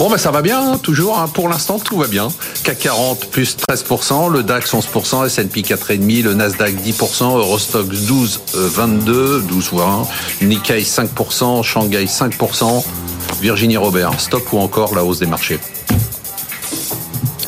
Bon, ben ça va bien, hein, toujours. Hein. Pour l'instant, tout va bien. CAC 40 plus 13%, le DAX 11%, S&P 4,5%, le Nasdaq 10%, Eurostox 12, 22, 12 20, Nikkei 5%, Shanghai 5%, Virginie Robert, stop ou encore la hausse des marchés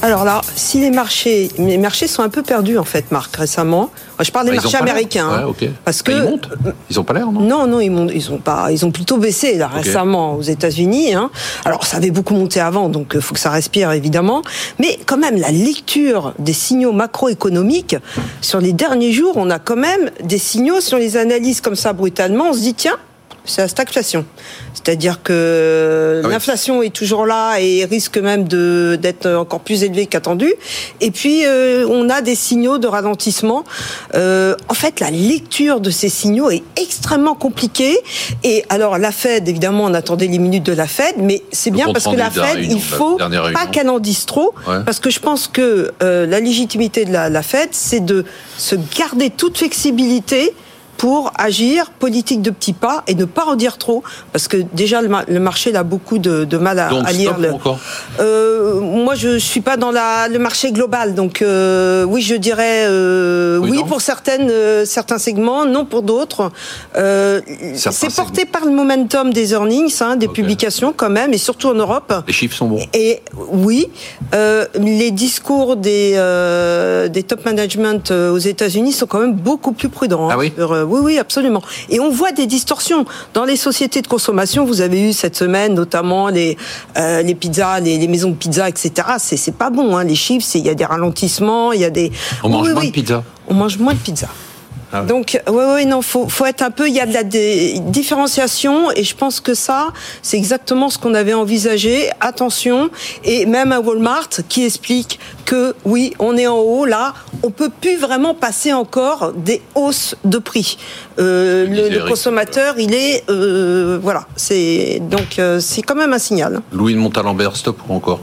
alors là, si les marchés, les marchés sont un peu perdus en fait, Marc, récemment. Je parle des bah, marchés américains. Hein. Parce bah, que ils montent. Ils ont pas l'air, non? Non, non, ils montent, ils ont pas, ils ont plutôt baissé là récemment aux États-Unis. Hein. Alors ça avait beaucoup monté avant, donc il euh, faut que ça respire évidemment. Mais quand même, la lecture des signaux macroéconomiques sur les derniers jours, on a quand même des signaux sur les analyses comme ça brutalement. On se dit tiens, c'est la stagflation. C'est-à-dire que ah l'inflation est toujours là et risque même de d'être encore plus élevée qu'attendu. Et puis euh, on a des signaux de ralentissement. Euh, en fait, la lecture de ces signaux est extrêmement compliquée. Et alors la Fed, évidemment, on attendait les minutes de la Fed, mais c'est bien parce que la Fed, il faut pas qu'elle en dise trop, parce que je pense que euh, la légitimité de la, la Fed, c'est de se garder toute flexibilité pour agir, politique de petits pas, et ne pas en dire trop, parce que déjà le, marché a beaucoup de, mal à, lire. Le, euh, moi, je suis pas dans la, le marché global, donc euh, oui, je dirais euh, oui, pour certaines, euh, certains segments, non pour d'autres. Euh, c'est porté par le momentum des earnings, hein, des publications quand même, et surtout en Europe. Les chiffres sont bons. Et oui, les discours des, des top management aux États-Unis sont quand même beaucoup plus prudents. Hein, ah oui oui, oui, absolument. Et on voit des distorsions dans les sociétés de consommation. Vous avez eu cette semaine notamment les euh, les pizzas, les, maisons de pizza, etc. C'est c'est pas bon. Hein. Les chiffres, il y a des ralentissements, il y a des. On mange moins de pizza. On mange moins de pizza. Ah Donc, oui, oui, non, faut, faut être un peu. Il y a de la différenciation, et je pense que ça, c'est exactement ce qu'on avait envisagé. Attention, et même à Walmart qui explique que oui, on est en haut là, on peut plus vraiment passer encore des hausses de prix. Euh, le, consommateur, il est, euh, voilà, c'est donc euh, c'est quand même un signal. Louis de Montalembert, stop ou encore?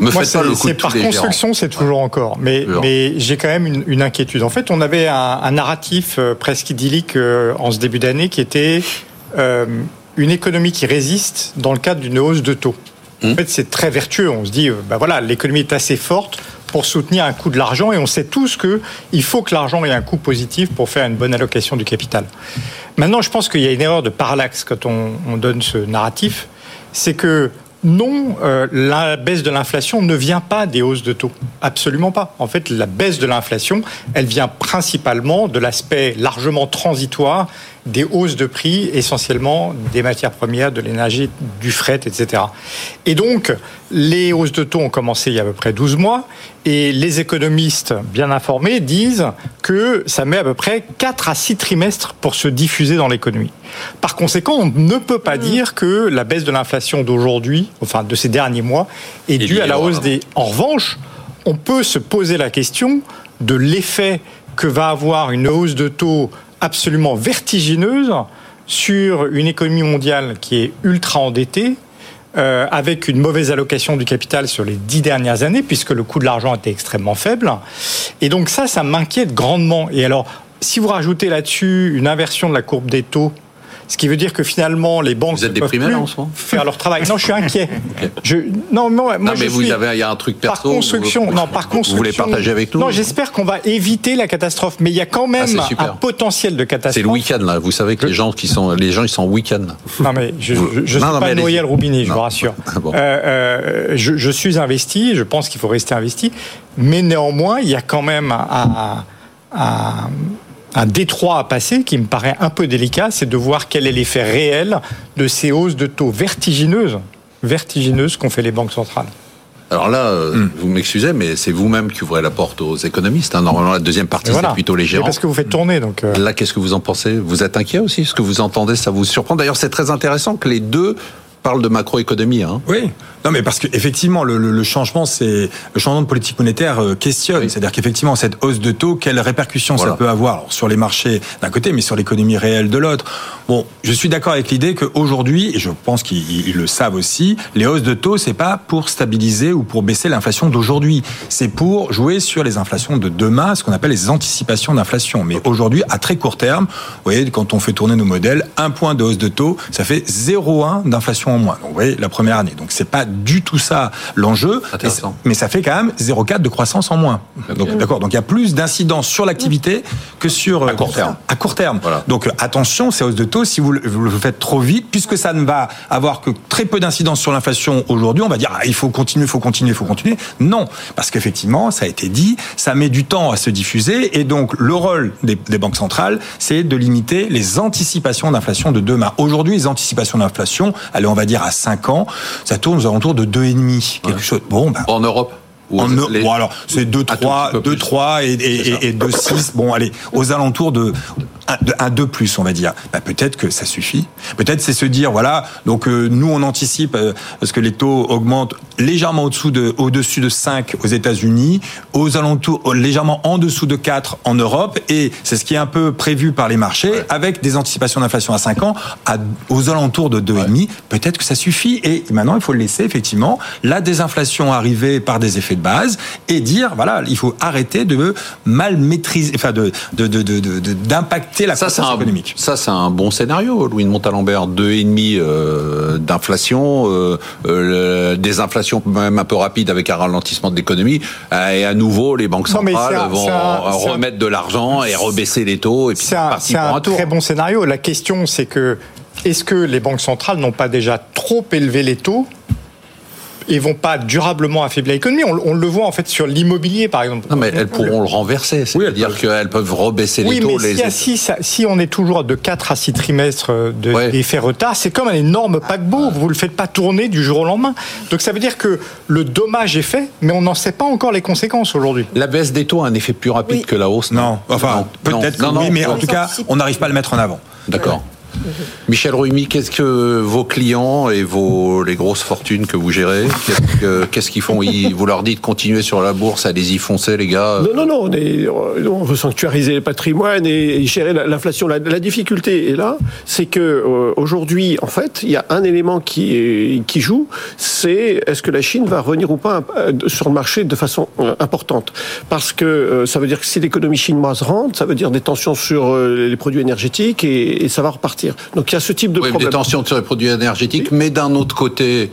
Moi, c'est par construction, c'est toujours encore. Mais, mais j'ai quand même une, inquiétude. En fait, on avait un, narratif presque idyllique euh, en ce début d'année qui était euh, une économie qui résiste dans le cadre d'une hausse de taux. En hmm. fait, c'est très vertueux. On se dit, bah voilà, l'économie est assez forte pour soutenir un coût de l'argent et on sait tous que il faut que l'argent ait un coût positif pour faire une bonne allocation du capital. Maintenant, je pense qu'il y a une erreur de parallaxe quand on, on donne ce narratif, c'est que non, euh, la baisse de l'inflation ne vient pas des hausses de taux. Absolument pas. En fait, la baisse de l'inflation, elle vient principalement de l'aspect largement transitoire des hausses de prix, essentiellement des matières premières, de l'énergie, du fret, etc. Et donc, les hausses de taux ont commencé il y a à peu près 12 mois, et les économistes bien informés disent que ça met à peu près 4 à 6 trimestres pour se diffuser dans l'économie. Par conséquent, on ne peut pas mmh. dire que la baisse de l'inflation d'aujourd'hui, enfin de ces derniers mois, est due à la hausse des... En revanche, on peut se poser la question de l'effet que va avoir une hausse de taux absolument vertigineuse sur une économie mondiale qui est ultra endettée, euh, avec une mauvaise allocation du capital sur les dix dernières années, puisque le coût de l'argent était extrêmement faible. Et donc ça, ça m'inquiète grandement. Et alors, si vous rajoutez là-dessus une inversion de la courbe des taux, ce qui veut dire que finalement, les banques ne peuvent plus en ce moment? faire leur travail. Non, je suis inquiet. je, non, moi, non, mais vous avez, il y a un truc perso. Par construction, non, par construction. Vous voulez partager avec nous Non, j'espère qu'on va éviter la catastrophe, mais il y a quand même ah, un potentiel de catastrophe. C'est le week-end là. Vous savez que les gens qui sont, les gens, ils sont week-end. Non, mais je, ne suis pas Noël Roubini, je vous rassure. Ah, euh, euh, je, suis investi. Je pense qu'il faut rester investi, mais néanmoins, il y a quand même un un détroit à passer qui me paraît un peu délicat, c'est de voir quel est l'effet réel de ces hausses de taux vertigineuses, vertigineuses qu'ont fait les banques centrales. Alors là, euh, hmm. vous m'excusez, mais c'est vous-même qui ouvrez la porte aux économistes. Hein. Normalement, la deuxième partie, c'est plutôt les gérants. parce que vous faites tourner, donc. Euh. Là, qu'est-ce que vous en pensez? Vous êtes inquiet aussi? Ce que vous entendez, ça vous surprend? D'ailleurs, c'est très intéressant que les deux parlent de macroéconomie. Hein. Oui, non, mais parce qu'effectivement, le, le, changement, c'est le changement de politique monétaire euh, questionne. C'est-à-dire qu'effectivement, cette hausse de taux, quelles répercussions ça peut avoir sur les marchés d'un côté, mais sur l'économie réelle de l'autre? Bon, je suis d'accord avec l'idée qu'aujourd'hui, et je pense qu'ils le savent aussi, les hausses de taux, c'est pas pour stabiliser ou pour baisser l'inflation d'aujourd'hui. C'est pour jouer sur les inflations de demain, ce qu'on appelle les anticipations d'inflation. Mais aujourd'hui, à très court terme, vous voyez, quand on fait tourner nos modèles, un point de hausse de taux, ça fait 0,1 d'inflation en moins. Donc vous voyez, la première année. Donc c'est pas du tout ça l'enjeu, mais ça fait quand même 0,4 de croissance en moins. Donc d'accord. Donc il y a plus d'incidence sur l'activité que sur à court terme. À court terme. Donc attention, ces hausses de taux, si vous le, faites trop vite, puisque ça ne va avoir que très peu d'incidence sur l'inflation aujourd'hui, on va dire ah, il faut continuer, il faut continuer, il faut continuer. Non, parce qu'effectivement, ça a été dit, ça met du temps à se diffuser, et donc le rôle des, des banques centrales, c'est de limiter les anticipations d'inflation de demain. Aujourd'hui, les anticipations d'inflation, allez, on va dire à 5 ans, ça tourne aux alentours de 2,5, quelque chose. Bon, bah, en Europe en, bon, alors, c'est 2, 3, 2, 3 et, et, et 2, 6. Bon, allez, aux alentours de un 2 plus, on va dire. Bah, peut-être que ça suffit. Peut-être c'est se dire, voilà, donc euh, nous on anticipe euh, parce que les taux augmentent légèrement au-dessous de, au-dessus de 5 aux États-Unis, aux alentours légèrement en dessous de 4 en Europe, et c'est ce qui est un peu prévu par les marchés, avec des anticipations d'inflation à 5 ans à, aux alentours de 2,5. Peut-être que ça suffit. Et maintenant, il faut le laisser effectivement la désinflation arriver par des effets de base et dire, voilà, il faut arrêter de mal maîtriser, enfin de, de, de, de la ça, croissance économique. Ça, c'est un bon scénario, Louis de Montalembert. 2,5 euh, d'inflation, euh, euh, des inflations même un peu rapides avec un ralentissement de l'économie. Euh, et à nouveau, les banques centrales vont remettre de l'argent et rebaisser les taux. Et puis c'est un, un, un très bon scénario. La question, c'est que est-ce que les banques centrales n'ont pas déjà trop élevé les taux et vont pas durablement affaiblir l'économie. On, le voit en fait sur l'immobilier, par exemple. Non, mais elles pourront le renverser. C'est-à-dire qu'elles peuvent rebaisser les taux. Mais si, si, si, on est toujours de 4 à 6 trimestres d'effet retard, c'est comme un énorme paquebot. Vous ne le faites pas tourner du jour au lendemain. Donc ça veut dire que le dommage est fait, mais on n'en sait pas encore les conséquences aujourd'hui. La baisse des taux a un effet plus rapide que la hausse Non, enfin, peut-être oui, mais en tout cas, on n'arrive pas à le mettre en avant. D'accord. Michel Ruimi, qu'est-ce que vos clients et vos les grosses fortunes que vous gérez, qu'est-ce qu'ils font? Vous leur dites continuer sur la bourse, allez-y foncez les gars. Non, non, non, on, veut sanctuariser le patrimoine et, gérer l'inflation. La, difficulté est là, c'est que euh, aujourd'hui, en fait, il y a un élément qui, qui joue, c'est est-ce que la Chine va revenir ou pas euh, sur le marché de façon euh, importante? Parce que ça veut dire que si l'économie chinoise rentre, ça veut dire des tensions sur les produits énergétiques et ça va repartir. Donc il y a ce type de oui, problème. Des tensions sur les produits énergétiques, mais d'un autre côté,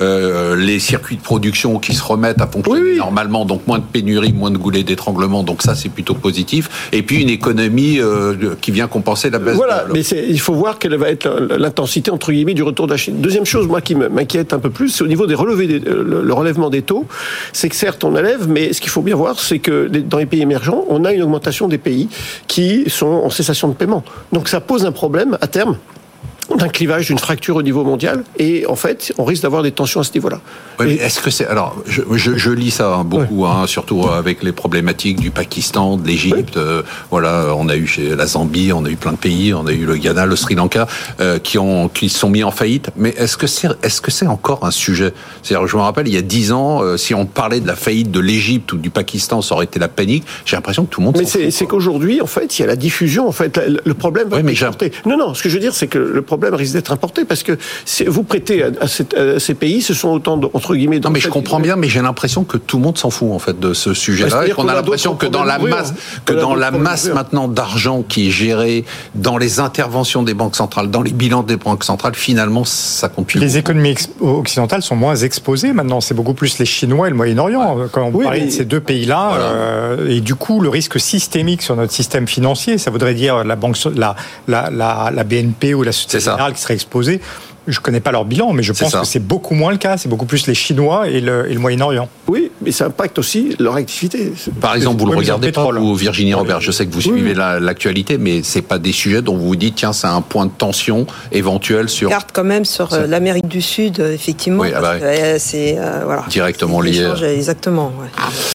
euh, les circuits de production qui se remettent à fonctionner normalement, donc moins de pénurie, moins de goulets d'étranglement, donc ça c'est plutôt positif. Et puis une économie euh, qui vient compenser la baisse. Voilà, mais il faut voir quelle va être l'intensité entre guillemets du retour de la Chine. Deuxième chose, moi qui m'inquiète un peu plus, c'est au niveau des relevés, le, relèvement des taux. C'est que certes on élève, mais ce qu'il faut bien voir, c'est que dans les pays émergents, on a une augmentation des pays qui sont en cessation de paiement. Donc ça pose un problème à terme d'un clivage, d'une fracture au niveau mondial, et en fait, on risque d'avoir des tensions à ce niveau-là. Oui, est-ce que c'est alors je, je, lis ça beaucoup, hein, surtout avec les problématiques du Pakistan, de l'Égypte. Euh, voilà, on a eu chez la Zambie, on a eu plein de pays, on a eu le Ghana, le Sri Lanka, euh, qui ont qui sont mis en faillite. Mais est-ce que c'est est-ce que c'est encore un sujet? C'est-à-dire, je me rappelle, il y a dix ans, euh, si on parlait de la faillite de l'Égypte ou du Pakistan, ça aurait été la panique. J'ai l'impression que tout le monde. Mais c'est qu'aujourd'hui, en fait, il y a la diffusion. En fait, le problème. Va oui, mais non, non. Ce que je veux dire, c'est que le problème problème risque d'être importé parce que vous prêtez à, ces pays, ce sont autant de, entre guillemets. Non, mais je comprends bien, mais j'ai l'impression que tout le monde s'en fout en fait de ce sujet-là, et qu'on a, l'impression que dans la masse, que dans la masse maintenant d'argent qui est gérée dans les interventions des banques centrales, dans les bilans des banques centrales, finalement, ça compte plus. Les économies occidentales sont moins exposées maintenant. C'est beaucoup plus les Chinois et le Moyen-Orient quand on parle de ces deux pays-là. Euh, et du coup, le risque systémique sur notre système financier, ça voudrait dire la banque, la, la, la, la BNP ou la Société qui seraient exposés. Je ne connais pas leur bilan, mais je pense que c'est beaucoup moins le cas. C'est beaucoup plus les Chinois et le, Moyen-Orient. Oui, mais ça impacte aussi leur activité. Par exemple, vous le regardez ou Virginie Robert, je sais que vous suivez l'actualité, mais c'est pas des sujets dont vous vous dites, tiens, c'est un point de tension éventuel sur. Garde quand même sur euh, l'Amérique du Sud, effectivement. Oui, ah bah c'est euh, voilà. directement lié. Exactement.